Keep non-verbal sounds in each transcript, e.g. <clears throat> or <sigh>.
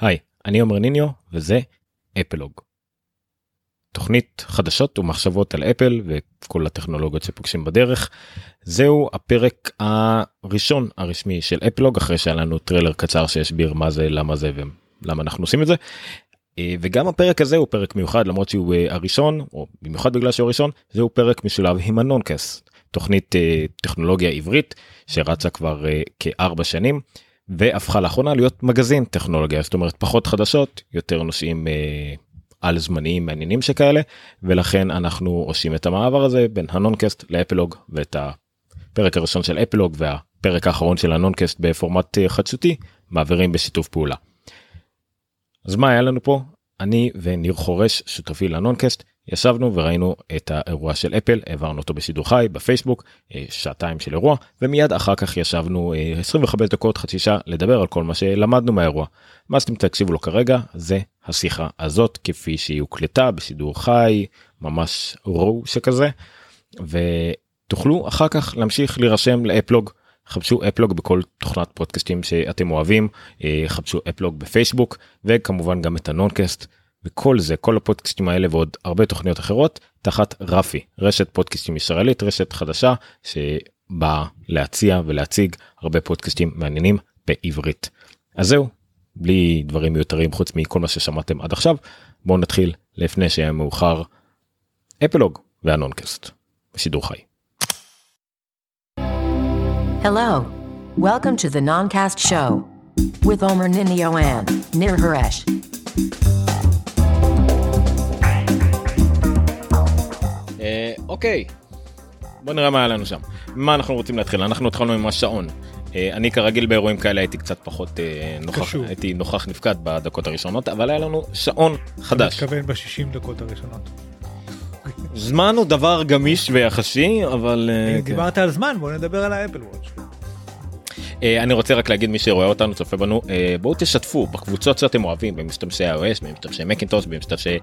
היי, אני עומר ניניו וזה אפלוג. תוכנית חדשות ומחשבות על אפל וכל הטכנולוגיות שפוגשים בדרך. זהו הפרק הראשון הרשמי של אפלוג אחרי שהיה לנו טריילר קצר שהסביר מה זה למה זה ולמה אנחנו עושים את זה. אה, וגם הפרק הזה הוא פרק מיוחד למרות שהוא אה, הראשון או במיוחד בגלל שהוא הראשון זהו פרק משולב עם הנונקאסט תוכנית אה, טכנולוגיה עברית שרצה כבר כארבע שנים והפכה לאחרונה להיות מגזין טכנולוגיה זאת אומרת פחות חדשות יותר נושאים אה, על זמניים מעניינים שכאלה ולכן אנחנו עושים את המעבר הזה בין הנונקאסט לאפלוג ואת הפרק הראשון של אפלוג והפרק האחרון של הנונקאסט בפורמט אה, חדשותי מעבירים בשיתוף פעולה. אז מה היה לנו פה אני וניר חורש שותפי לנונקאסט ישבנו וראינו את האירוע של אפל העברנו אותו בשידור חי בפייסבוק אה, שעתיים של אירוע ומיד אחר כך ישבנו 25 אה, דקות חצי שעה לדבר על כל מה שלמדנו מהאירוע. מה שאתם תקשיבו לו כרגע זה השיחה הזאת כפי שהיא הוקלטה בשידור חי ממש רו שכזה ותוכלו אחר כך להמשיך להירשם לאפלוג. חפשו אפלוג בכל תוכנת פודקאסטים שאתם אוהבים אה, חפשו אפלוג בפייסבוק וכמובן גם את הנונקאסט וכל זה כל הפודקאסטים האלה ועוד הרבה תוכניות אחרות תחת רפי רשת פודקאסטים ישראלית רשת חדשה שבאה להציע ולהציג הרבה פודקאסטים מעניינים בעברית. אז זהו בלי דברים מיותרים חוץ מכל מה ששמעתם עד עכשיו בואו נתחיל לפני שהיה מאוחר אפלוג והנונקאסט בשידור חי. Hello. Welcome to the Noncast Show with Omer Ninio and Nir Haresh. אוקיי, בוא נראה מה היה לנו שם. מה אנחנו רוצים להתחיל? אנחנו התחלנו עם השעון. אה, אני כרגיל באירועים כאלה הייתי קצת פחות אה, נוכח, הייתי נוכח נפקד בדקות הראשונות, אבל היה לנו שעון חדש. אתה מתכוון ב-60 דקות הראשונות. זמן הוא דבר גמיש ויחסי, אבל... אה, כן. דיברת על זמן, בוא נדבר על האפל וואץ'. אה, אני רוצה רק להגיד מי שרואה אותנו צופה בנו אה, בואו תשתפו בקבוצות שאתם אוהבים במשתמשי iOS במשתמשי מקינטוס במשתמשי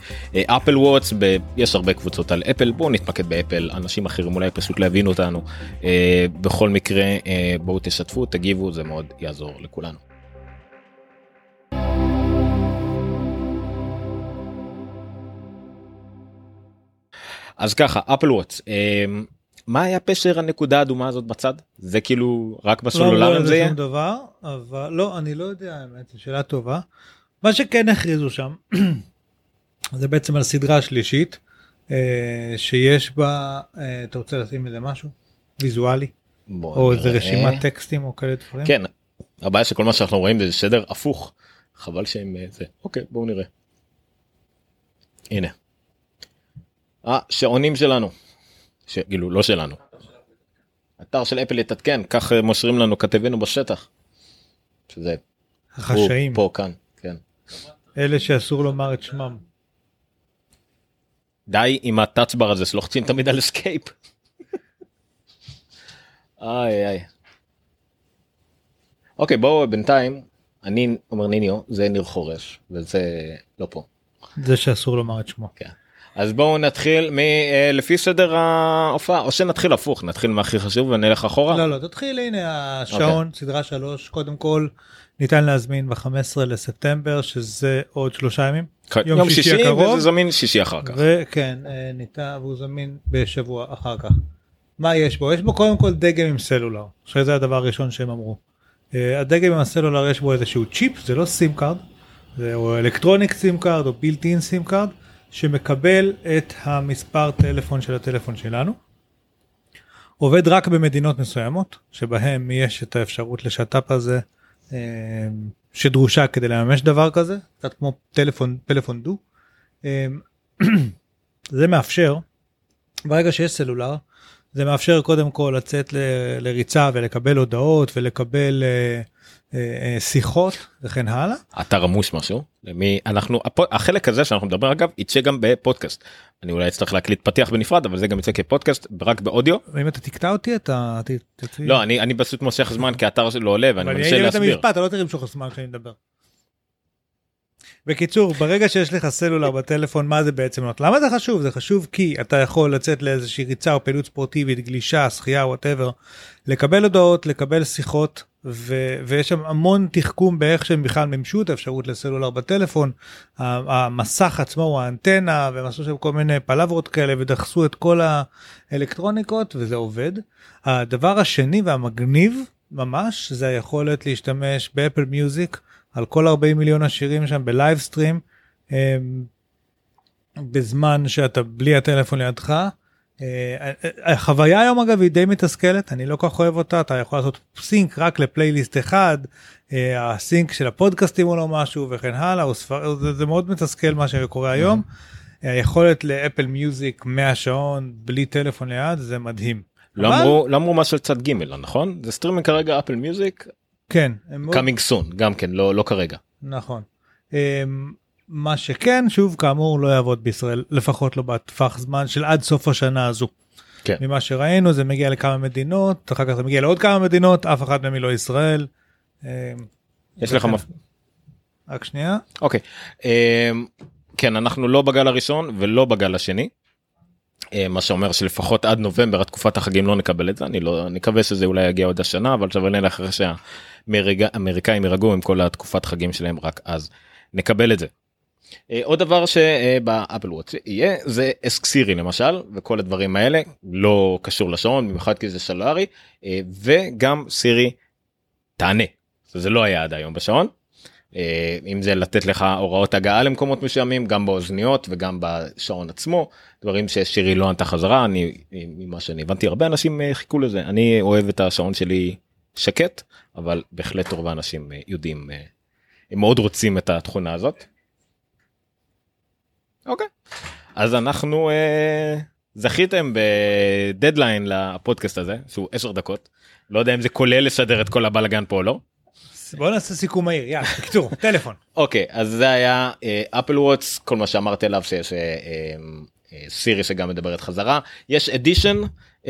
אפל וואטס יש הרבה קבוצות על אפל בואו נתמקד באפל אנשים אחרים אולי פשוט להבין אותנו בכל מקרה בואו תשתפו תגיבו זה מאוד יעזור לכולנו. אז ככה אפל וואטס מה היה פשר הנקודה האדומה הזאת בצד זה כאילו רק בסלולרים לא, זה יהיה? דבר אבל לא אני לא יודע האמת שאלה טובה. מה שכן הכריזו שם <clears throat> זה בעצם על סדרה שלישית אה, שיש בה אה, אתה רוצה לשים איזה משהו ויזואלי או איזה רשימת טקסטים או כאלה דברים. כן הבעיה שכל מה שאנחנו רואים זה שדר הפוך חבל שהם אה, זה אוקיי בואו נראה. הנה. השעונים שלנו. כאילו לא שלנו. אתר של אפל יתעדכן כך מושרים לנו כתבינו בשטח. שזה החשאים פה כאן כן. אלה שאסור לומר את שמם. די עם ה Touch Bar הזה שלוחצים תמיד על escape. איי איי. אוקיי בואו בינתיים אני אומר ניניו זה ניר חורש וזה לא פה. זה שאסור לומר את שמו. כן. אז בואו נתחיל מ... אה, לפי סדר ההופעה או שנתחיל הפוך נתחיל מהכי חשוב ונלך אחורה. לא לא תתחיל הנה השעון אוקיי. אוקיי. סדרה שלוש קודם כל ניתן להזמין ב-15 לספטמבר שזה עוד שלושה ימים. יום, יום שישי, שישי הקרוב. וזה זמין שישי אחר כך. וכן אה, ניתן והוא זמין בשבוע אחר כך. מה יש בו? יש בו קודם כל דגם עם סלולר שזה הדבר הראשון שהם אמרו. אה, הדגם עם הסלולר יש בו איזשהו צ'יפ זה לא SIM card. זה electronic SIM card או built-in SIM card. שמקבל את המספר טלפון של הטלפון שלנו. עובד רק במדינות מסוימות שבהם יש את האפשרות לשת"פ הזה אה, שדרושה כדי לממש דבר כזה קצת כמו טלפון פלאפון דו. אה, <clears throat> זה מאפשר ברגע שיש סלולר זה מאפשר קודם כל לצאת ל, לריצה ולקבל הודעות ולקבל uh, uh, uh, שיחות וכן הלאה. אתה רמוס משהו למי אנחנו החלק הזה שאנחנו מדברים אגב יצא גם בפודקאסט אני אולי אצטרך להקליט פתיח בנפרד אבל זה גם יצא כפודקאסט רק באודיו. ואם אתה תקטע אותי אתה לא אני אני פשוט מושך זמן כי האתר שלו עולה ואני מנסה להסביר. אתה לא תראה למשוך זמן כשאני מדבר. בקיצור, ברגע שיש לך סלולר בטלפון, מה זה בעצם נותן? למה זה חשוב? זה חשוב כי אתה יכול לצאת לאיזושהי ריצה או פעילות ספורטיבית, גלישה, שחייה, whatever, לקבל הודעות, לקבל שיחות ו- ויש שם המון תחכום באיך שהם בכלל מימשו את האפשרות לסלולר בטלפון. המסך עצמו הוא האנטנה והם עשו שם כל מיני פלברות כאלה ודחסו את כל האלקטרוניקות וזה עובד. הדבר השני והמגניב ממש זה היכולת להשתמש ב Apple Music על כל 40 מיליון השירים שם ב live stream. בזמן שאתה בלי הטלפון לידך. אה, החוויה היום אגב היא די מתסכלת אני לא כל כך אוהב אותה אתה יכול לעשות sync רק לפלייליסט אחד אה, ה sync של הפודקאסטים הוא לא משהו וכן הלאה ספר, זה, זה מאוד מתסכל מה שקורה היום. אה, היכולת ל Apple Music מהשעון בלי טלפון ליד זה מדהים. לא אבל- אמרו לא אמרו משהו על צד ג' נכון זה סטרימינג כרגע Apple Music כן. coming soon גם כן לא לא כרגע. נכון. אמ, מה שכן שוב כאמור לא יעבוד בישראל לפחות לא בטווח זמן של עד סוף השנה הזו. כן. ממה שראינו זה מגיע לכמה מדינות אחר כך זה מגיע לעוד כמה מדינות אף אחד מהם היא לא ישראל. אמ, יש לך. מפ... רק שנייה. אוקיי אמ, כן אנחנו לא בגל הראשון ולא בגל השני. אה, מה שאומר שלפחות עד נובמבר התקופת החגים לא נקבל את זה אני לא נקווה שזה אולי יגיע עוד השנה אבל שווה נלך אחרי שהאמריקאים יירגעו עם כל התקופת חגים שלהם רק אז נקבל את זה. אה, עוד דבר שבאפל וואץ' יהיה זה אסק סירי למשל וכל הדברים האלה לא קשור לשעון במיוחד כי זה סלולרי אה, וגם סירי תענה זה לא היה עד היום בשעון. אה, אם זה לתת לך הוראות הגעה למקומות מסוימים גם באוזניות וגם בשעון עצמו דברים ששירי לא ענתה חזרה אני ממה שאני הבנתי הרבה אנשים אה, חיכו לזה אני אוהב את השעון שלי שקט אבל בהחלט רוב האנשים אה, יודעים הם מאוד רוצים את התכונה הזאת. אוקיי אז אנחנו זכיתם בדדליין לפודקאסט הזה שהוא 10 דקות לא יודע אם זה כולל לשדר את כל הבלאגן פה או לא. בוא נעשה סיכום מהיר יאללה בקיצור <laughs> טלפון. אוקיי אז זה היה Apple Watch כל מה שאמרתי עליו שיש אה, אה, סירי שגם מדברת חזרה. יש edition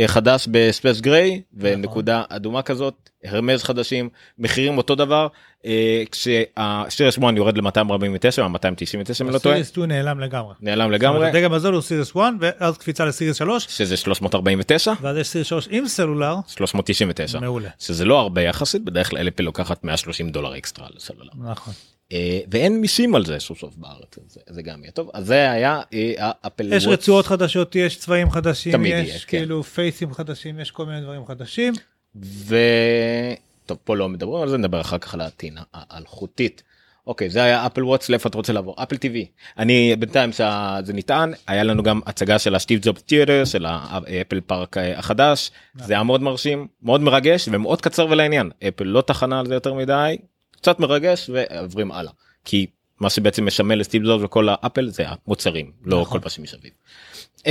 חדש ב space gray ונקודה אדומה כזאת Hermès חדשים מחירים אותו דבר. אה, כשה series 1 יורד ל249 או 299 אם לא טועה. series 2 נעלם לגמרי. נעלם לגמרי. הדגם הזול הוא סיריס 1 ואז קפיצה לסיריס 3 שזה 349 ואז יש סיריס 3 עם סלולר. 399 מעולה. שזה לא הרבה יחסית בדרך כלל אפל לוקחת 130 דולר אקסטרה לסלולר. נכון. אה, ואין מיסים על זה סוף סוף בארץ זה, זה גם יהיה טוב אז זה היה אה, האפל יש. רצועות חדשות יש צבעים חדשים תמיד יש יש, כן. כאילו פייסים חדשים יש כל מיני דברים חדשים. וטוב פה לא מדברים על זה נדבר אחר כך על הטינה האלחוטית. אוקיי זה היה Apple Watch לאיפה אתה רוצה לעבור Apple TV אני בינתיים שזה נטען היה לנו גם הצגה של ה Steve Jobs Theater של ה Apple Park אה, החדש זה היה מאוד מרשים מאוד מרגש ומאוד קצר ולעניין אפל לא טחנה על זה יותר מדי קצת מרגש ועוברים הלאה. כי מה שבעצם מסמל לסטיב ג'ובס וכל האפל זה המוצרים לא כל מה שמסביב.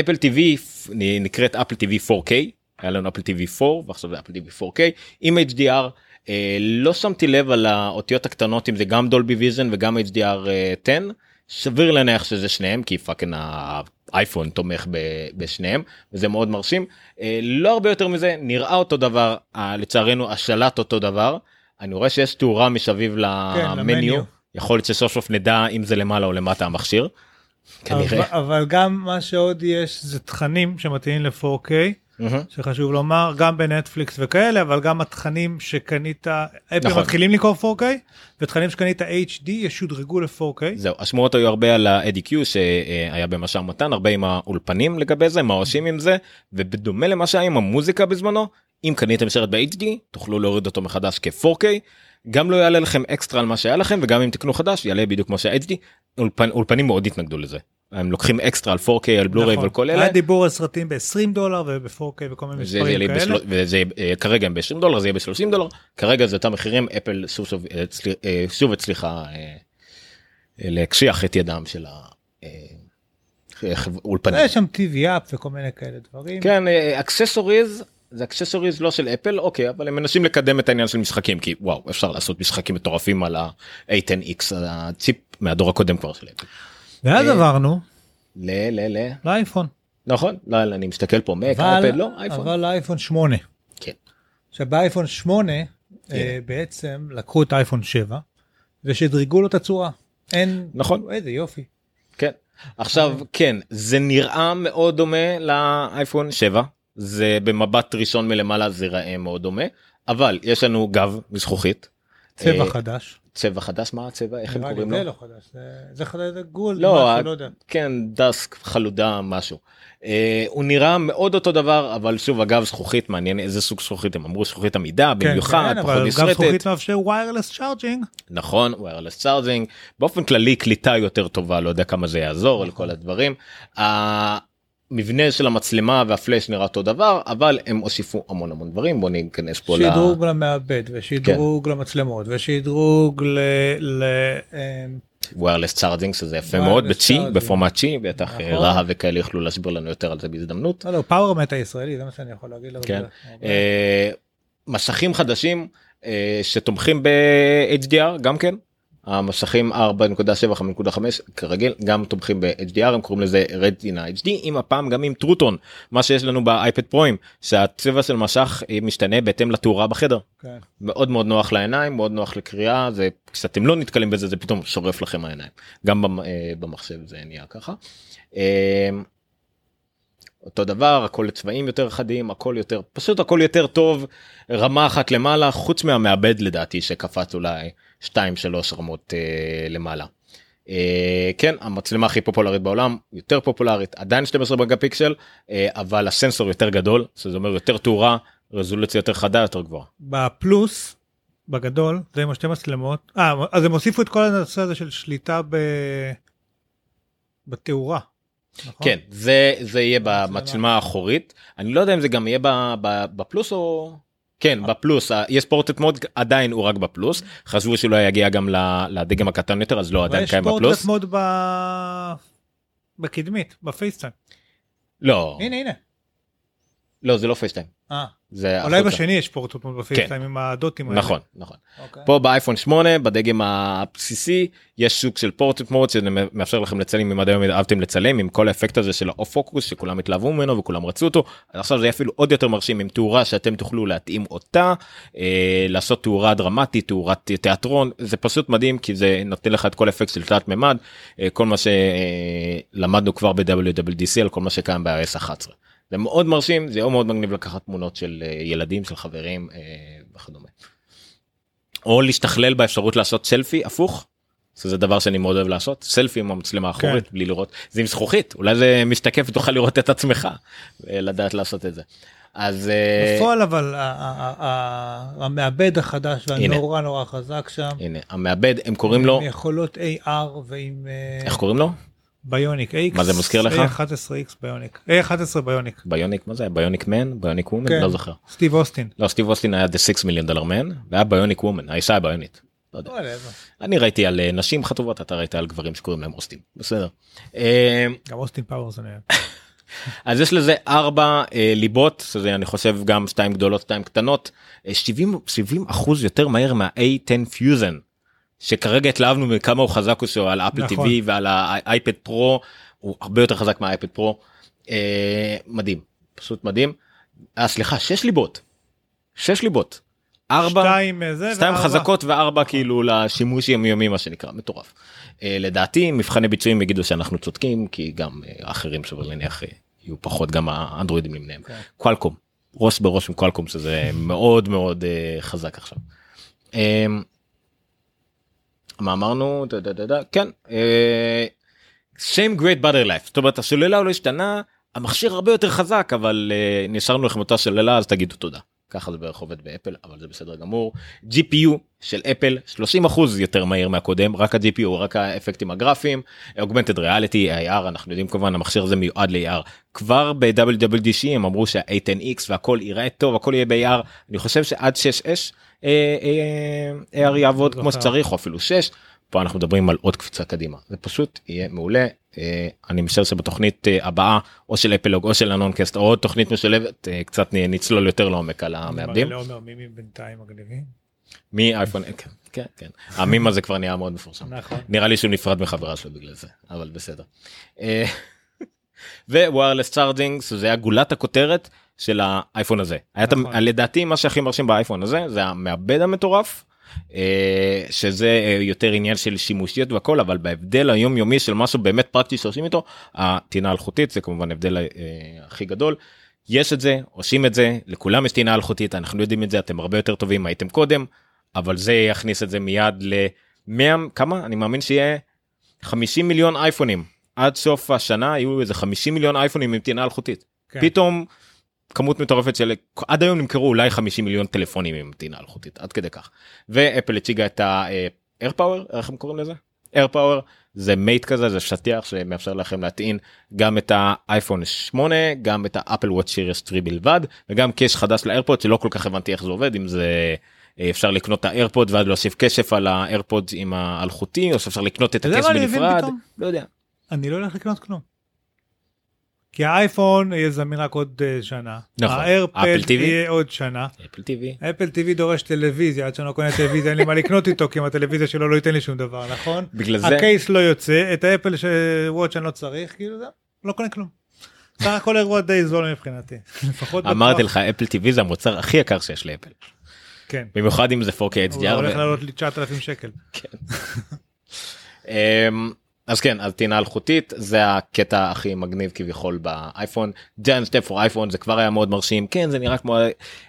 Apple TV נקראת Apple TV 4K היה לנו Apple TV 4 ועכשיו זה Apple TV 4K עם HDR אה, לא שמתי לב על האותיות הקטנות אם זה גם Dolby Vision וגם HDR אה, 10 סביר להניח שזה שניהם כי fucking האייפון תומך ב- בשניהם וזה מאוד מרשים. אה, לא הרבה יותר מזה נראה אותו דבר אה, לצערנו השלט אותו דבר אני רואה שיש תאורה מסביב ל menu ל menu. יכול להיות שסוף סוף נדע אם זה למעלה או למטה המכשיר. כנראה. אבל, גם מה שעוד יש זה תכנים שמתאימים ל-4K מהמם. שחשוב לומר גם בנטפליקס וכאלה אבל גם התכנים שקנית אפל נכון. מתחילים לקרוא 4K ותכנים שקנית HD ישודרגו ל-4K. זהו השמועות היו הרבה על ה-ADQ שהיה במשא ומתן הרבה עם האולפנים לגבי זה מה עושים עם זה ובדומה למה שהיה עם המוזיקה בזמנו אם קניתם סרט ב-HD תוכלו להוריד אותו מחדש כ-4K גם לא יעלה לכם אקסטרה על מה שהיה לכם וגם אם תקנו חדש יעלה בדיוק כמו שה-HD אולפן, אולפנים מאוד התנגדו לזה הם לוקחים אקסטרה על 4K על בלוריי נכון. ועל כל אלה היה דיבור על סרטים ב-20 דולר וב-4K וכל מיני מספרים כאלה. בשלוש- וזה אה, כרגע הם ב-20 דולר זה יהיה ב-30 דולר כרגע זה אותם מחירים אפל שוב שוב, אה, אה, שוב הצליחה להקשיח את ידם של האולפנים. יש שם TV app וכל מיני כאלה דברים. כן accessories זה accessories לא של אפל אוקיי אבל הם מנסים לקדם את העניין של משחקים כי וואו אפשר לעשות משחקים מטורפים על ה-A10X הצ'יפ מהדור הקודם כבר של אפל. ואז אה, עברנו ל ל ל לאייפון. נכון לא, אני מסתכל פה מק אייפד לא אייפון. אבל לאייפון 8. כן. עכשיו באייפון 8 כן. אה, בעצם לקחו את אייפון 7 ושדרגו לו את הצורה. אין נכון. איזה יופי. כן. עכשיו כן זה נראה מאוד דומה לאייפון 7 זה במבט ראשון מלמעלה זה ייראה מאוד דומה אבל יש לנו גב מזכוכית. צבע אה, חדש. צבע חדש מה הצבע איך הם קוראים זה לו? לא חדש, זה- זה חדש, זה gold, לא, משהו, ה- לא יודע. כן דסק חלודה משהו. אה, הוא נראה מאוד אותו דבר אבל שוב אגב זכוכית מעניין איזה סוג זכוכית הם אמרו זכוכית עמידה כן, במיוחד כן, פחות אבל גם נסרטת זכוכית מאפשר wireless charging. נכון wireless charging באופן כללי קליטה יותר טובה לא יודע כמה זה יעזור נכון. לכל הדברים. המבנה של המצלמה והפלאש נראה אותו דבר אבל הם הוסיפו המון המון דברים בוא ניכנס פה ל... שדרוג למעבד ושדרוג למצלמות ושדרוג ל... ל... אמ, wireless charging שזה יפה מאוד בצ'י. בפורמט צ'י בטח נכון. אה, רהב וכאלה יוכלו להסביר לנו יותר על זה בהזדמנות. לא לא פאוורמט הישראלי זה מה שאני יכול להגיד. כן. אה, מסכים חדשים אה, שתומכים ב-HDR גם כן. המסכים 4.7 5.5 כרגיל גם תומכים ב-HDR הם קוראים לזה רטינה HD עם הפעם גם עם טרוטון מה שיש לנו באייפד פרוים שהצבע של מסך אה, משתנה בהתאם לתאורה בחדר כן. מאוד מאוד נוח לעיניים מאוד נוח לקריאה זה כשאתם לא נתקלים בזה זה פתאום שורף לכם העיניים גם אה, במחשב זה נהיה ככה. אה, אותו דבר הכל צבעים יותר חדים הכל יותר פשוט הכל יותר טוב רמה אחת למעלה חוץ מהמעבד לדעתי שקפץ אולי 2-3 רמות אה, למעלה. אה, כן המצלמה הכי פופולרית בעולם יותר פופולרית עדיין 12 מגה פיקסל אה, אבל הסנסור יותר גדול שזה אומר יותר תאורה רזולוציה יותר חדה יותר גבוהה. בפלוס בגדול זה עם השתי מצלמות אה אז הם הוסיפו את כל הנושא הזה של שליטה ב... בתאורה. נכון? כן זה זה יהיה במצלמה. האחורית אני לא יודע אם זה גם יהיה בפלוס או כן בפלוס ה- יש פורטט מוד עדיין הוא רק בפלוס חשבו שלא יגיע גם לדגם הקטן יותר אז לא עדיין יש קיים בפלוס מוד ב... בקדמית בפייסטיים. לא הנה הנה. לא זה לא פייסטיים אה, זה אולי החוצה. בשני יש מוד בפייסטיים עם הדוטים האלה. נכון נכון אוקיי. פה באייפון 8 בדגם הבסיסי יש סוג של פורטט מוד שמאפשר לכם לצלם אם עד היום אהבתם לצלם עם כל האפקט הזה של האוף פוקוס שכולם התלהבו ממנו וכולם רצו אותו עכשיו זה אפילו עוד יותר מרשים עם תאורה שאתם תוכלו להתאים אותה אה, לעשות תאורה דרמטית תאורת תיאטרון זה פשוט מדהים כי זה נותן לך את כל האפקט של תלת מימד אה, כל מה שלמדנו כבר ב-WWDC על כל מה שקיים ב-iOS 11. זה מאוד מרשים זה יהיה מאוד מגניב לקחת תמונות של אה, ילדים של חברים אה, וכדומה. או להשתכלל באפשרות לעשות סלפי הפוך. שזה דבר שאני מאוד אוהב לעשות סלפי עם המצלמה האחורית בלי לראות זה עם זכוכית אולי זה משתקף ותוכל לראות את עצמך לדעת לעשות את זה. אז אה, בפועל אבל המעבד החדש והנורא נורא חזק שם. הנה המעבד הם קוראים לו יכולות AR ועם איך קוראים לו Bionic X. מה זה מזכיר לך? A11X Bionic. A11 Bionic. Bionic מה זה bionic man bionic woman כן. לא זוכר סטיב אוסטין. לא סטיב אוסטין היה the 6 million dollar man והיה bionic woman האישה הביונית. לא יודע. אני ראיתי על אה, נשים חטובות אתה ראית על גברים שקוראים להם אוסטין בסדר. אה, גם אוסטין פאוורס אני. <laughs> אז יש לזה ארבע אה, ליבות שזה אני חושב גם שתיים גדולות שתיים קטנות אה, 70 70 אחוז יותר מהר מה-A10 פיוזן שכרגע התלהבנו מכמה הוא חזק הוא שהוא על אפל נכון. TV ועל האייפד פרו הוא הרבה יותר חזק מהאייפד פרו אה, מדהים פשוט מדהים. אה, סליחה שש ליבות. שש ליבות. ארבע שתיים אה, זה שתיים וארבע. חזקות וארבע כאילו לשימוש יומיומי מה שנקרא מטורף. אה, לדעתי מבחני ביצועים יגידו שאנחנו צודקים כי גם אה, האחרים שווה להניח אה, יהיו פחות גם האנדרואידים למיניהם. כן. קוואלקום ראש בראש עם קוואלקום שזה מאוד מאוד אה, חזק עכשיו. אה, מה אמרנו? דה, דה, דה, דה, כן אה, same great battery life. זאת אומרת הסוללה לא השתנה המכשיר הרבה יותר חזק אבל אה, נשארנו לכם אותה סוללה אז תגידו תודה. ככה זה בערך עובד באפל אבל זה בסדר גמור. GPU של אפל 30 אחוז יותר מהיר מהקודם רק ה-GPU רק האפקטים הגרפיים augmented reality AR אנחנו יודעים כמובן המכשיר הזה מיועד ל-AR כבר ב-WWDC הם אמרו שה-A10X והכל ייראה טוב הכל יהיה ב-AR אני חושב שעד 6S אה, אה, AR יעבוד כמו. שצריך או אפילו 6 פה אנחנו מדברים על עוד קפיצה קדימה זה פשוט יהיה מעולה אה, אני משער שבתוכנית אה, הבאה או של אפלוג או של הנונקסט או עוד תוכנית משולבת אה, קצת נצלול יותר לעומק על המעבדים. מאייפון כן כן כן המים הזה כבר נהיה מאוד מפורסם נכון. נראה לי שהוא נפרד מחברה שלו בגלל זה אבל בסדר. אה, wireless charging זה היה גולת הכותרת של האייפון הזה. היה נכון. לדעתי מה שהכי מרשים באייפון הזה זה המעבד המטורף. אה, שזה אה, יותר עניין של שימושיות והכל אבל בהבדל היומיומי של משהו באמת פרקטי שעושים איתו הטעינה האלחוטית זה כמובן הבדל אה, הכי גדול. יש את זה עושים את זה לכולם יש טעינה אלחוטית אנחנו יודעים את זה אתם הרבה יותר טובים הייתם קודם אבל זה יכניס את זה מיד ל-100 כמה אני מאמין שיהיה 50 מיליון אייפונים עד סוף השנה יהיו איזה 50 מיליון אייפונים עם טעינה אלחוטית כן. פתאום כמות מטורפת של עד היום נמכרו אולי 50 מיליון טלפונים עם טעינה אלחוטית עד כדי כך ואפל הציגה את ה-air איך הם קוראים לזה? air power זה מייט כזה זה שטיח שמאפשר לכם להטעין גם את האייפון 8 גם את האפל וואט שיריס 3 בלבד וגם קייס חדש לאיירפוד שלא כל כך הבנתי איך זה עובד אם זה אה, אפשר לקנות את האיירפוד ואז להוסיף קייס על האיירפוד עם האלחוטי או שאפשר לקנות אותו בנפרד? לא יודע. אני לא הולך לקנות כלום. כי האייפון יהיה זמין רק עוד אה, שנה. נכון. האיירפוד אפל TV? יהיה עוד שנה. אפל טיווי אפל TV דורש טלוויזיה, עד שאני לא קונה טלוויזיה אין לי מה לקנות איתו, כי עם הטלוויזיה שלו לא ייתן לי שום דבר, נכון? בגלל זה הקייס לא יוצא, את האפל וואץ' אני לא צריך, כאילו זה, לא קונה כלום. סך הכל אירוע די זול מבחינתי. אמרתי. לך אפל TV זה המוצר הכי יקר שיש לאפל כן. במיוחד אם זה 4K ו HDR. הולך ו- לעלות לי 9,000 שקל. <laughs> אמ, אז כן אז טעינה אלחוטית זה הקטע הכי מגניב כביכול באייפון giant step for iPhone זה כבר היה מאוד מרשים כן זה נראה כמו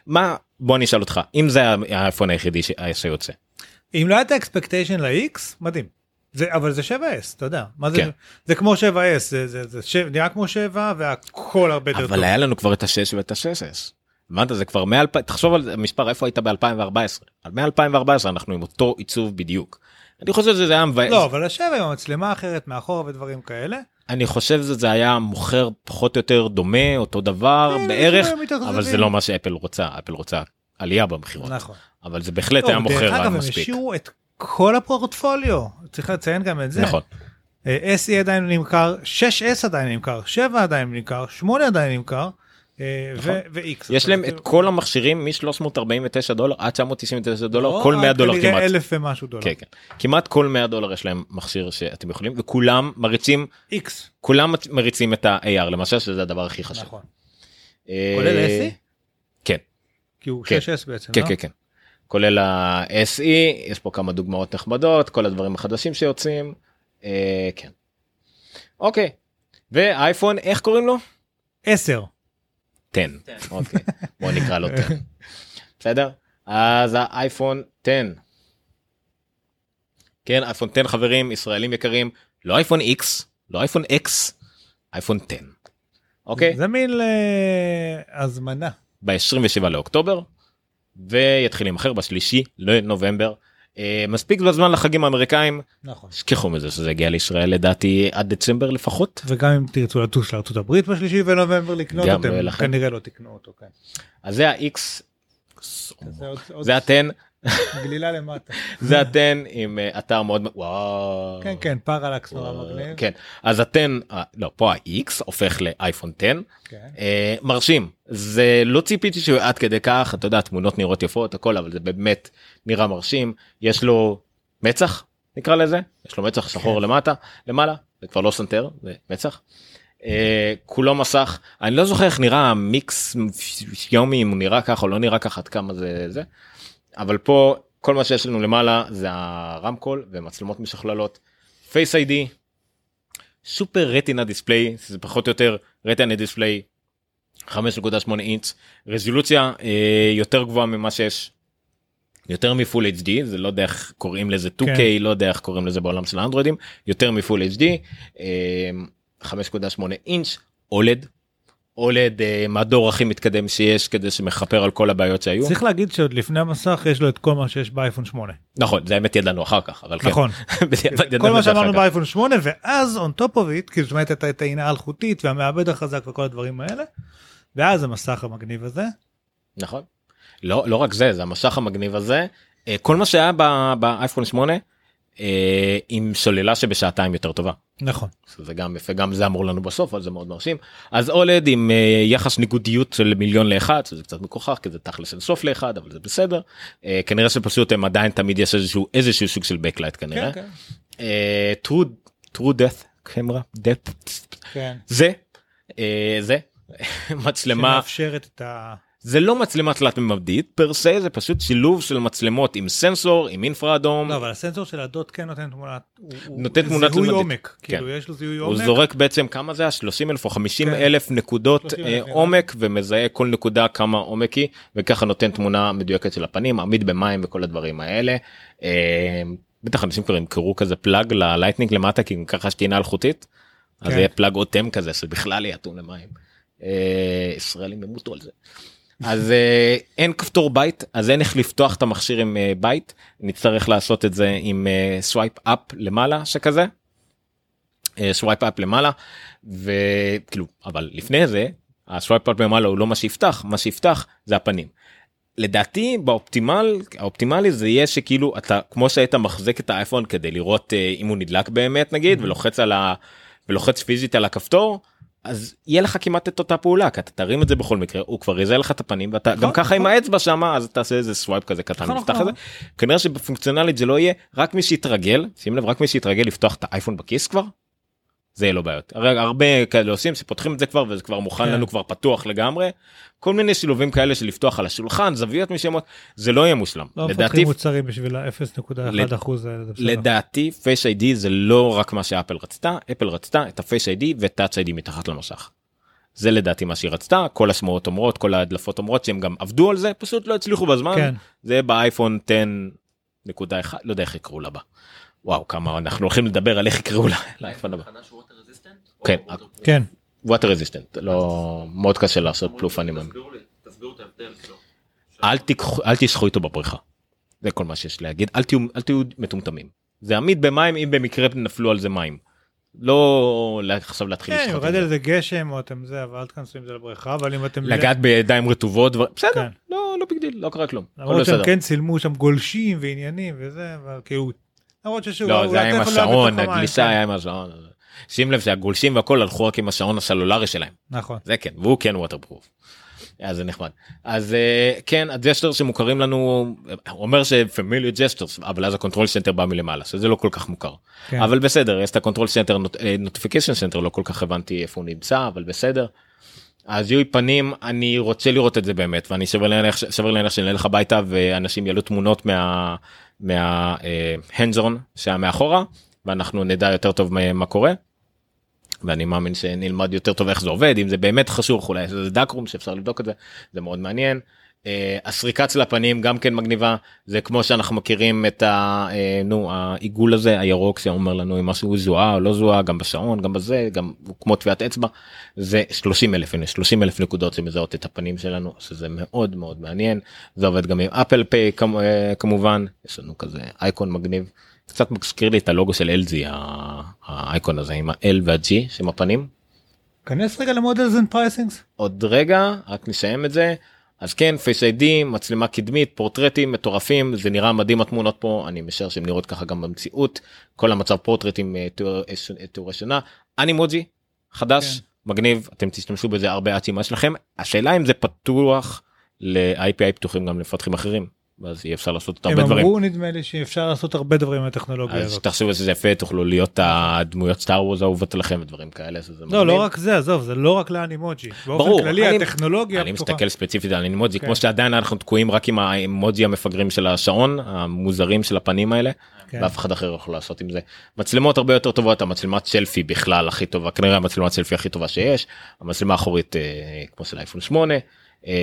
מה בוא אני אשאל אותך אם זה האייפון היחידי ש- שיוצא אם לא היה את ה expectation ל-X, מדהים. זה, אבל זה 7S, אתה יודע. מה זה? כן. זה כמו 7S, זה, זה, זה, זה נראה כמו 7 והכל הרבה יותר טוב. אבל היה לנו כבר את ה-6 ואת ה-6s. הבנת זה כבר מ-2000 תחשוב על זה, מספר איפה היית ב-2014 על מ-2014 אנחנו עם אותו עיצוב בדיוק. אני חושב שזה היה מבאס לא, אבל ה-7 עם המצלמה אחרת מאחורה ודברים כאלה. אני חושב שזה היה מוכר פחות או יותר דומה אותו דבר בערך. אבל זה לא מה שאפל רוצה אפל רוצה עלייה במכירות נכון. אבל זה בהחלט לא, היה דרך מוכר אגב, הם מספיק. השאירו את כל הפורטפוליו. צריך לציין גם את זה. נכון. אה, SE עדיין נמכר, 6S עדיין נמכר, 7 עדיין נמכר, 8 עדיין נמכר, ו-X. יש להם את כל המכשירים מ-349 דולר עד 999 דולר לא, כל 100 דולר כנראה כמעט. אלף ומשהו דולר. כן, כן. כמעט כל 100 דולר יש להם מכשיר שאתם יכולים וכולם מריצים X. כולם מריצים את ה-AR למשל שזה הדבר הכי חשוב. נכון. אה, כולל SE? כן. כי הוא כן. 6S בעצם, כן לא? כן כן. כולל ה-SE יש פה כמה דוגמאות נחמדות כל הדברים החדשים שיוצאים. אה, כן. אוקיי. ואייפון איך קוראים לו? 10. 10. אוקיי. בוא נקרא לו 10. בסדר? אז האייפון 10. כן אייפון 10 חברים ישראלים יקרים לא אייפון X לא אייפון X אייפון 10. אוקיי? זה מין להזמנה. ב-27 לאוקטובר ויתחיל להימכר בשלישי לנובמבר. אה, מספיק בזמן לחגים האמריקאים נכון. שכחו מזה שזה יגיע לישראל לדעתי עד דצמבר לפחות. וגם אם תרצו לטוס לארצות הברית בשלישי בנובמבר לקנות אתם לכם. כנראה לא תקנו אותו כן. אז זה ה-X זה ה-10 גלילה למטה. זה ה-10 עם אה, אתר מאוד וואו. כן כן פרלקס נורא. מגניב. כן אז ה-10 אה, לא פה ה-X הופך לאייפון 10 כן. אה, מרשים זה לא ציפיתי שהוא עד כדי כך אתה יודע תמונות נראות יפות הכל אבל זה באמת נראה מרשים יש לו מצח נקרא לזה יש לו מצח שחור למטה למעלה זה כבר לא סנטר זה מצח. אה, כולו מסך אני לא זוכר איך נראה המיקס שיאומי אם הוא נראה ככה או לא נראה ככה עד כמה זה זה אבל פה כל מה שיש לנו למעלה זה הרמקול ומצלמות משוכללות Face ID Super Retina Display זה פחות או יותר Retina Display 5.8 אינץ רזולוציה אה, יותר גבוהה ממה שיש יותר מ Full HD זה לא יודע איך קוראים לזה 2K כן. לא יודע איך קוראים לזה בעולם של האנדרואידים יותר מ Full HD אה, 5.8 אינץ' אולד אולד אה, מהדור הכי מתקדם שיש כדי שמכפר על כל הבעיות שהיו צריך להגיד שעוד לפני המסך יש לו את כל מה שיש באייפון 8. נכון זה האמת ידענו אחר כך אבל כן. נכון. <laughs> כל מה שאמרנו. באייפון 8 ואז on top of it כאילו זאת אומרת את הטעינה האלחוטית והמעבד החזק וכל הדברים האלה. ואז המסך המגניב הזה. נכון. לא לא רק זה זה המשך המגניב הזה אה, כל מה שהיה באייפון 8 אה, עם סוללה שבשעתיים יותר טובה. נכון. זה גם יפה גם זה אמור לנו בסוף אבל זה מאוד מרשים אז OLED עם אה, יחס ניגודיות של מיליון לאחד שזה קצת מגוחך כי זה תכלס שאינסוף לאחד אבל זה בסדר אה, כנראה שפשוט הם עדיין תמיד יש איזשהו איזשהו סוג של backlight כנראה. כן, כן. אה, true true depth camera depth כן. זה אה, זה <laughs> מצלמה שמאפשרת את ה... זה לא מצלמה תלת ממדית per se זה פשוט שילוב של מצלמות עם סנסור עם אינפרה אדום לא, אבל הסנסור של הדוט כן נותן תמונה, הוא- הוא- נותן תמונה זיהוי. עומק, כאילו יש לו זיהוי הוא עומק, זורק בעצם כמה זה 30 אלף או 50 כן. אלף נקודות 30,000 אה, נראה. עומק ומזהה כל נקודה כמה עומק היא וככה נותן תמונה מדויקת של הפנים עמיד במים וכל הדברים האלה. אה, בטח אנשים כבר ימכרו כזה plug ל Lightning למטה כי ככה יש טעינה אלחוטית. אז כן. יהיה plug אוטם כזה שבכלל יהיה אטום למים. אה, ישראלים ימותו על זה. אז אה, אין כפתור בית אז אין איך לפתוח את המכשיר עם אה, בית נצטרך לעשות את זה עם swipe up למעלה שכזה. swipe up למעלה וכאילו אבל לפני זה ה swipe up למעלה הוא לא מה שיפתח מה שיפתח זה הפנים. לדעתי ב optimal האופטימלי זה יהיה שכאילו אתה כמו שהיית מחזיק את האייפון כדי לראות אה, אם הוא נדלק באמת נגיד ולוחץ על ה... ולוחץ פיזית על הכפתור אז יהיה לך כמעט את אותה פעולה כי אתה תרים את זה בכל מקרה הוא כבר יזהה לך את הפנים ואתה גם ככה עם נכון. האצבע שמה אז תעשה איזה swipe כזה קטן נכון, נפתח את נכון. זה. כנראה שבפונקציונלית זה לא יהיה רק מי שיתרגל שים לב רק מי שיתרגל לפתוח את האייפון בכיס כבר. זה יהיה לו בעיות הרי הרבה כאלה עושים שפותחים את זה כבר וזה כבר מוכן כן. לנו כבר פתוח לגמרי כל מיני שילובים כאלה של לפתוח על השולחן זוויות מסוימות זה לא יהיה מושלם לא לדעתי מפתחים מוצרים בשביל ה-0.1 אחוז האלה, זה בסדר. לדעתי Face ID זה לא רק מה שאפל רצתה אפל רצתה את ה Face ID ו Touch ID מתחת למסך. זה לדעתי מה שהיא רצתה כל השמועות אומרות כל ההדלפות אומרות שהם גם עבדו על זה פשוט לא הצליחו בזמן כן. זה באייפון 10.1 לא יודע איך יקראו לה בה. וואו כמה אנחנו הולכים לדבר על איך יקראו לה לאייפון הבא. חדש water resistant? כן. כן, water resistant לא מאוד קשה לעשות לאייפונים. כאילו. אל תיקחו אל תשחו איתו בבריכה. זה כל מה שיש להגיד אל תהיו אל תהיו מטומטמים. זה עמיד במים אם במקרה נפלו על זה מים. לא עכשיו להתחיל כן, לשחות יורד. על זה גשם או אתם זה, אבל אל תכנסו עם זה לבריכה, אבל אם אתם... לגעת בידיים רטובות בסדר כן. לא לא big deal לא קרה כלום. למרות שהם. כן צילמו שם גולשים ועניינים וזה, אבל כאילו... למרות ששוב, לא זה היה עם יכול השעון הגלישה כן. היה עם השעון. שים לב שהגולשים והכל הלכו רק עם השעון הסלולרי שלהם. נכון. זה כן והוא כן waterproof. אז זה נחמד אז אה, כן ה gesture שמוכרים לנו אומר ש familiar gestures אבל אז ה Control Center בא מלמעלה שזה לא כל כך מוכר כן. אבל בסדר יש את ה Control Center Notification Center לא כל כך הבנתי איפה הוא נמצא אבל בסדר. אז יהיו פנים אני רוצה לראות את זה באמת ואני שווה להניח שנלך הביתה ואנשים יעלו תמונות מה מה hands on שהיה מאחורה ואנחנו נדע יותר טוב מה, מה קורה. ואני מאמין שנלמד יותר טוב איך זה עובד אם זה באמת חשוב אולי יש איזה דאקרום שאפשר לבדוק את זה זה מאוד מעניין. Uh, הסריקה של הפנים גם כן מגניבה. זה כמו שאנחנו מכירים את ה, uh, נו, העיגול הזה הירוק שאומר לנו אם משהו זוהה או לא זוהה גם בשעון גם בזה גם כמו טביעת אצבע. זה 30 אלף הנה 30 אלף נקודות שמזהות את הפנים שלנו שזה מאוד מאוד מעניין. זה עובד גם עם אפל Pay uh, כמובן. יש לנו כזה אייקון מגניב. קצת מזכיר לי את הלוגו של ה- האייקון הזה עם ה-L וה-G שהם הפנים. כנס רגע ל models and pricings. עוד רגע רק נסיים את זה אז כן Face ID מצלמה קדמית פורטרטים מטורפים זה נראה מדהים התמונות פה אני משער שהן נראות ככה גם במציאות. כל המצב פורטרטים אה, תיאור- אה, תיאורי שנה אנימוג'י חדש כן. מגניב אתם תשתמשו בזה הרבה עד שלכם השאלה אם זה פתוח ל-IPI פתוחים גם למפתחים אחרים ואז יהיה אפשר לעשות הם הרבה דברים. אמרו נדמה לי שאפשר לעשות הרבה דברים עם הטכנולוגיה אז הזאת. תחשבו שזה יפה תוכלו להיות הדמויות סטאר וורז האהובות עליכם ודברים כאלה. לא. לא רק זה, עזוב, זה לא רק לאנימוג'י. ברור, באופן כללי אני- הטכנולוגיה אני פתוחה. מסתכל ספציפית על אימוג'י כן. כמו שעדיין אנחנו תקועים רק עם האימוג'י המפגרים של השעון המוזרים של הפנים האלה כן. ואף אחד אחר לא יכול לעשות עם זה מצלמות הרבה יותר טובות המצלמת סלפי בכלל הכי טובה כנראה המצלמת סלפי הכי טובה שיש המצלמה האחורית אה, כמו של אייפון 8 אה,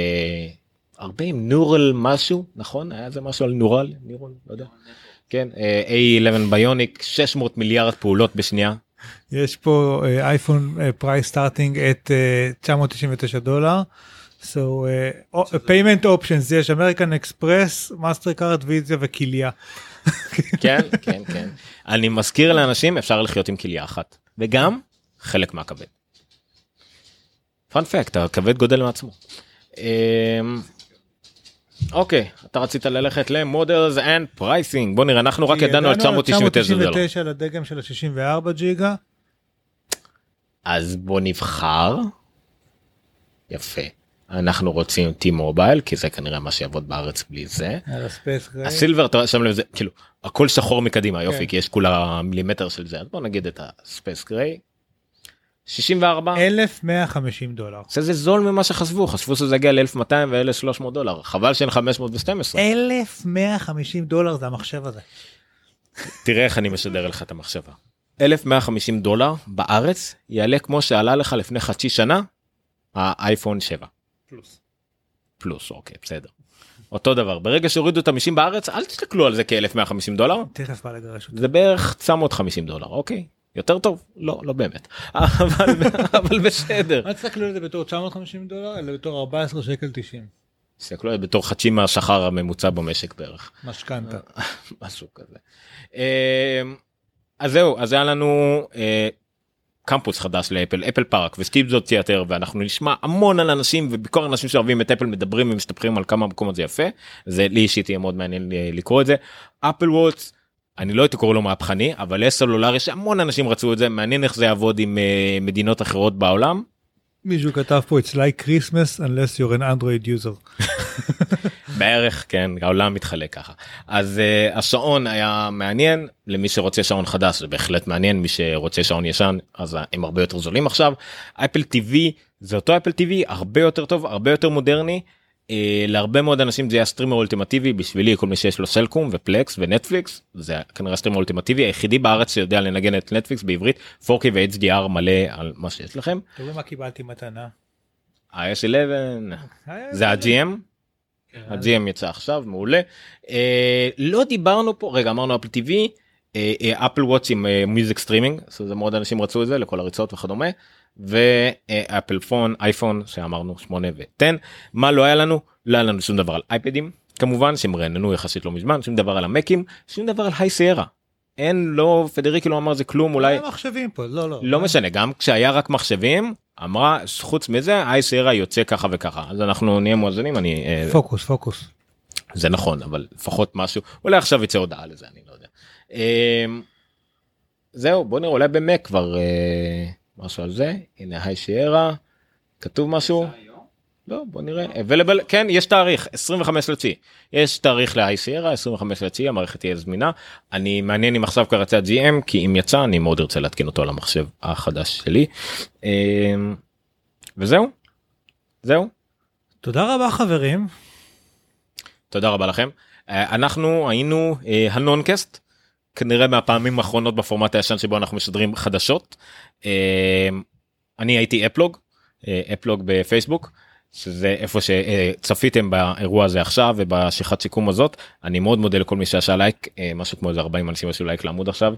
הרבה עם neural משהו נכון היה זה משהו על neural neural לא יודע כן אה, A11 Bionic 600 מיליארד פעולות בשנייה יש פה אייפון price starting at אה, 999 דולר. So uh, payment options יש אמריקן אקספרס, מאסטר קארד, ויזיה וכאלה. כן כן כן אני מזכיר לאנשים אפשר לחיות עם כליה אחת וגם חלק מהכבד. fun fact הכבד גודל מעצמו. אוקיי אתה רצית ללכת ל models and pricing בוא נראה אנחנו רק ידענו על 999 דולר 999 לדגם של ה-64 ג'יגה. אז בוא נבחר. יפה אנחנו רוצים mobile כי זה כנראה מה שיעבוד בארץ בלי זה. הסילבר אתה שם לב זה כאילו הכל שחור מקדימה יופי כן. כי יש כולה מילימטר של זה אז בוא נגיד את הספייס גריי. 64 1150 דולר. זה זה זול ממה שחשבו חשבו שזה יגיע ל-1200 ו-1300 דולר חבל שאין 512 1150 דולר זה המחשב הזה. תראה איך אני משדר לך את המחשבה. 1150 דולר בארץ יעלה כמו שעלה לך לפני חצי שנה האייפון 7 פלוס. פלוס אוקיי בסדר. אותו דבר ברגע שהורידו את המישים בארץ אל תסתכלו על זה כ-1150 דולר תכף בא לגרש אותי. זה בערך 950 דולר אוקיי יותר טוב לא לא באמת <laughs> אבל אבל בסדר אל תסתכלו על זה בתור 950 דולר אלא בתור 14 שקל 90 תסתכלו על זה בתור חצי מהשכר הממוצע במשק בערך. משכנתה. <laughs> משהו כזה. אה, אז זהו אז היה לנו אה, קמפוס חדש לאפל אפל פארק וסטיב זו תיאטר ואנחנו נשמע המון על אנשים ובכל האנשים שאוהבים את אפל מדברים ומשתפרים על כמה המקום הזה יפה זה לי אישית יהיה מאוד מעניין אה, לקרוא את זה אפל וואטס. אני לא הייתי קורא לו מהפכני אבל יש סלולרי שהמון אנשים רצו את זה. מעניין איך זה יעבוד עם אה, מדינות אחרות בעולם. מישהו כתב פה it's like Christmas unless you're an Android user. <laughs> בערך כן העולם מתחלק ככה. אז uh, השעון היה מעניין. למי שרוצה שעון חדש זה בהחלט מעניין. מי שרוצה שעון ישן אז הם הרבה יותר זולים עכשיו. Apple TV זה אותו Apple TV הרבה יותר טוב הרבה יותר מודרני. אה, להרבה מאוד אנשים זה היה סטרימר אולטימטיבי בשבילי כל מי שיש לו סלקום ו Plex ונטפליקס זה כנראה סטרימר אולטימטיבי היחידי בארץ שיודע לנגן את נטפליקס בעברית 4K ו-HDR מלא על מה שיש לכם. תראו מה קיבלתי מתנה. ה-S11 זה ה-GM. ה-GM יצא עכשיו מעולה אה, לא דיברנו פה רגע אמרנו Apple TV Apple Watch עם music streaming זה מאוד אנשים רצו את זה לכל הריצות וכדומה ואפל phone אייפון שאמרנו 8 ו-10 מה לא היה לנו לא היה לנו שום דבר על אייפדים כמובן שהם רעננו יחסית לא מזמן שום דבר על המקים שום דבר על High Sierra. אין לא פדריגי לא אמר זה כלום אולי אולי מחשבים פה לא לא. לא משנה גם כשהיה רק מחשבים אמרה חוץ מזה High Sierra יוצא ככה וככה אז אנחנו נהיה מואזנים אני אה, פוקוס פוקוס. זה נכון אבל לפחות משהו אולי עכשיו יצא הודעה לזה אני לא יודע. אמ, זהו בוא נראה אולי במק כבר אה, משהו על זה. הנה היי שיירה. כתוב משהו? לא בוא נראה. Available כן יש תאריך 25 לתשיעי יש תאריך להיי שיירה 25 לתשיעי המערכת תהיה זמינה. אני מעניין אם עכשיו כבר יצא GM כי אם יצא אני מאוד ארצה להתקין אותו על המחשב החדש שלי. אמ, וזהו? זהו? תודה רבה חברים. תודה רבה לכם. אה, אנחנו היינו אה, הנונקאסט כנראה מהפעמים האחרונות בפורמט הישן שבו אנחנו משדרים חדשות. אה, אני הייתי אפלוג אפלוג בפייסבוק שזה איפה שצפיתם באירוע הזה עכשיו ובשיחת סיכום הזאת אני מאוד מודה לכל מי שעשה לייק משהו כמו איזה 40 אנשים עשו לייק לעמוד עכשיו.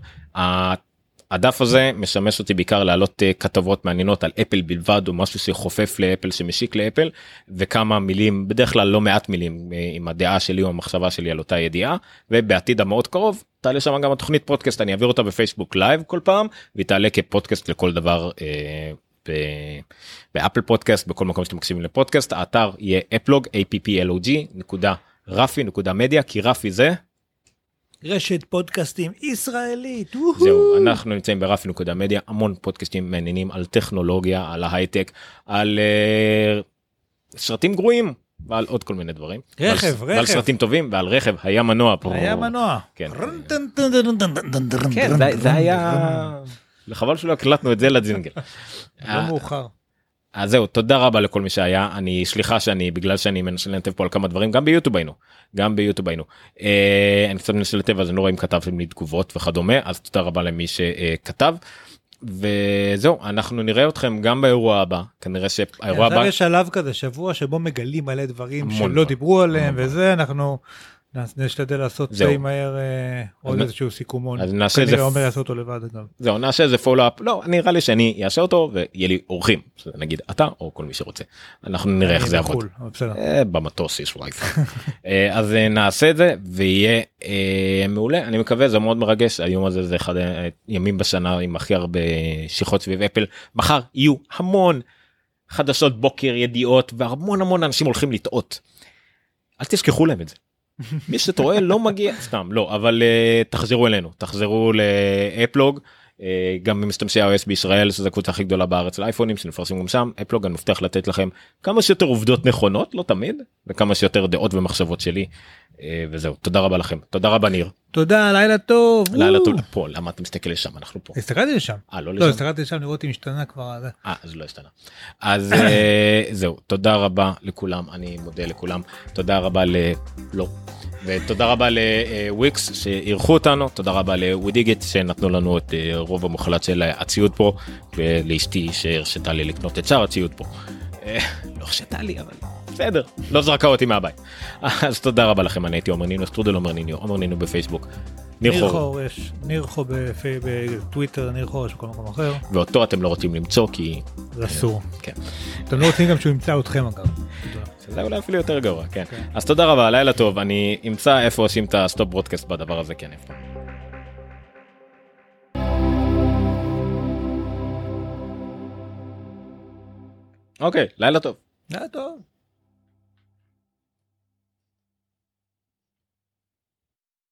הדף הזה משמש אותי בעיקר להעלות אה, כתבות מעניינות על אפל בלבד או משהו שחופף לאפל שמשיק לאפל וכמה מילים בדרך כלל לא מעט מילים אה, עם הדעה שלי או המחשבה שלי על אותה ידיעה ובעתיד המאוד קרוב תעלה שם גם התוכנית פודקאסט אני אעביר אותה ב Facebook Live כל פעם והיא תעלה כפודקאסט לכל דבר. אה, ב- ב Apple Podcast בכל מקום שאתם מקשיבים לפודקאסט האתר יהיה אפלוג applog נקודה רפי נקודה מדיה כי רפי זה רשת פודקאסטים ישראלית. זהו אנחנו נמצאים ברפי נקודה מדיה המון פודקאסטים מעניינים על טכנולוגיה על ההייטק על אה, סרטים גרועים ועל עוד כל מיני דברים. רכב, ועל, ועל רכב. סרטים טובים ועל רכב היה מנוע פה. היה מנוע. כן. כן, כן זה, זה היה חבל שלא הקלטנו את זה לג'ינגל. לא מאוחר. אז זהו תודה רבה לכל מי שהיה אני סליחה שאני בגלל שאני מנסה לנתב פה על כמה דברים גם ביוטיוב היינו גם ביוטיוב היינו אה, אני קצת מנסה לנתב אז אני לא רואה אם כתבתם לי תגובות וכדומה אז תודה רבה למי שכתב. וזהו אנחנו נראה אתכם גם באירוע הבא כנראה שהאירוע הבא עכשיו יש שלב כזה שבוע שבו מגלים מלא דברים שלא דברים. דיברו עליהם וזה אנחנו נשתדל לעשות. די מהר אה, עוד איזשהו סיכומון. אז נעשה את זה כנראה עומר יעשה אותו לבד גם. זהו נעשה איזה פולו אפ לא נראה לי שאני אעשה אותו ויהיה לי אורחים נגיד אתה או כל מי שרוצה אנחנו נראה איך זה יעבוד. בחו"ל, אבל בסדר. אה, במטוס יש ווייפיי <laughs> אה, אז נעשה את זה ויהיה מעולה אני מקווה זה מאוד מרגש היום הזה זה אחד הימים בשנה עם הכי הרבה שיחות סביב אפל מחר יהיו המון חדשות בוקר ידיעות והמון המון אנשים הולכים לטעות. אל תשכחו להם את זה. מי שטועה לא מגיע סתם לא אבל uh, תחזרו אלינו. תחזרו לאפלוג גם משתמשי iOS בישראל שזו הקבוצה הכי גדולה בארץ לאייפונים שנפרסים גם שם. אפלוג אני מבטיח לתת לכם כמה שיותר עובדות נכונות לא תמיד וכמה שיותר דעות ומחשבות שלי. אה, וזהו תודה רבה לכם. תודה רבה ניר. תודה, לילה טוב. לילה. טוב פה למה אתה מסתכל לשם? אנחנו פה. הסתכלתי לשם. אה לא לא, לשם? הסתכלתי לשם לראות אם השתנה כבר. אה אז לא השתנה. אז אה, זהו תודה רבה לכולם. אני מודה לכולם. תודה רבה ל... לא. ותודה רבה לוויקס שאירחו אותנו תודה רבה לווידיגט שנתנו לנו את אה, רוב המוחלט של הציוד פה ולאשתי שהרשתה לי לקנות את שאר הציוד פה. אה, לא הרשתה לי אבל בסדר לא זרקה אותי מהבית אז תודה רבה לכם אני הייתי עומר נינו סטרודל עומר נינו עומר נינו בפייסבוק. ניר חור יש, ניר חור בטוויטר, ניר חור יש בכל מקום אחר, ואותו אתם לא רוצים למצוא כי זה אסור. כן. אתם לא רוצים גם שהוא ימצא אתכם אגב. <laughs> תודה. זה אולי אפילו יותר גרוע כן כן. אז תודה רבה לילה טוב אני אמצא איפה עושים את ה stop broadcast בדבר הזה כן איפה. אוקיי לילה טוב. היה טוב.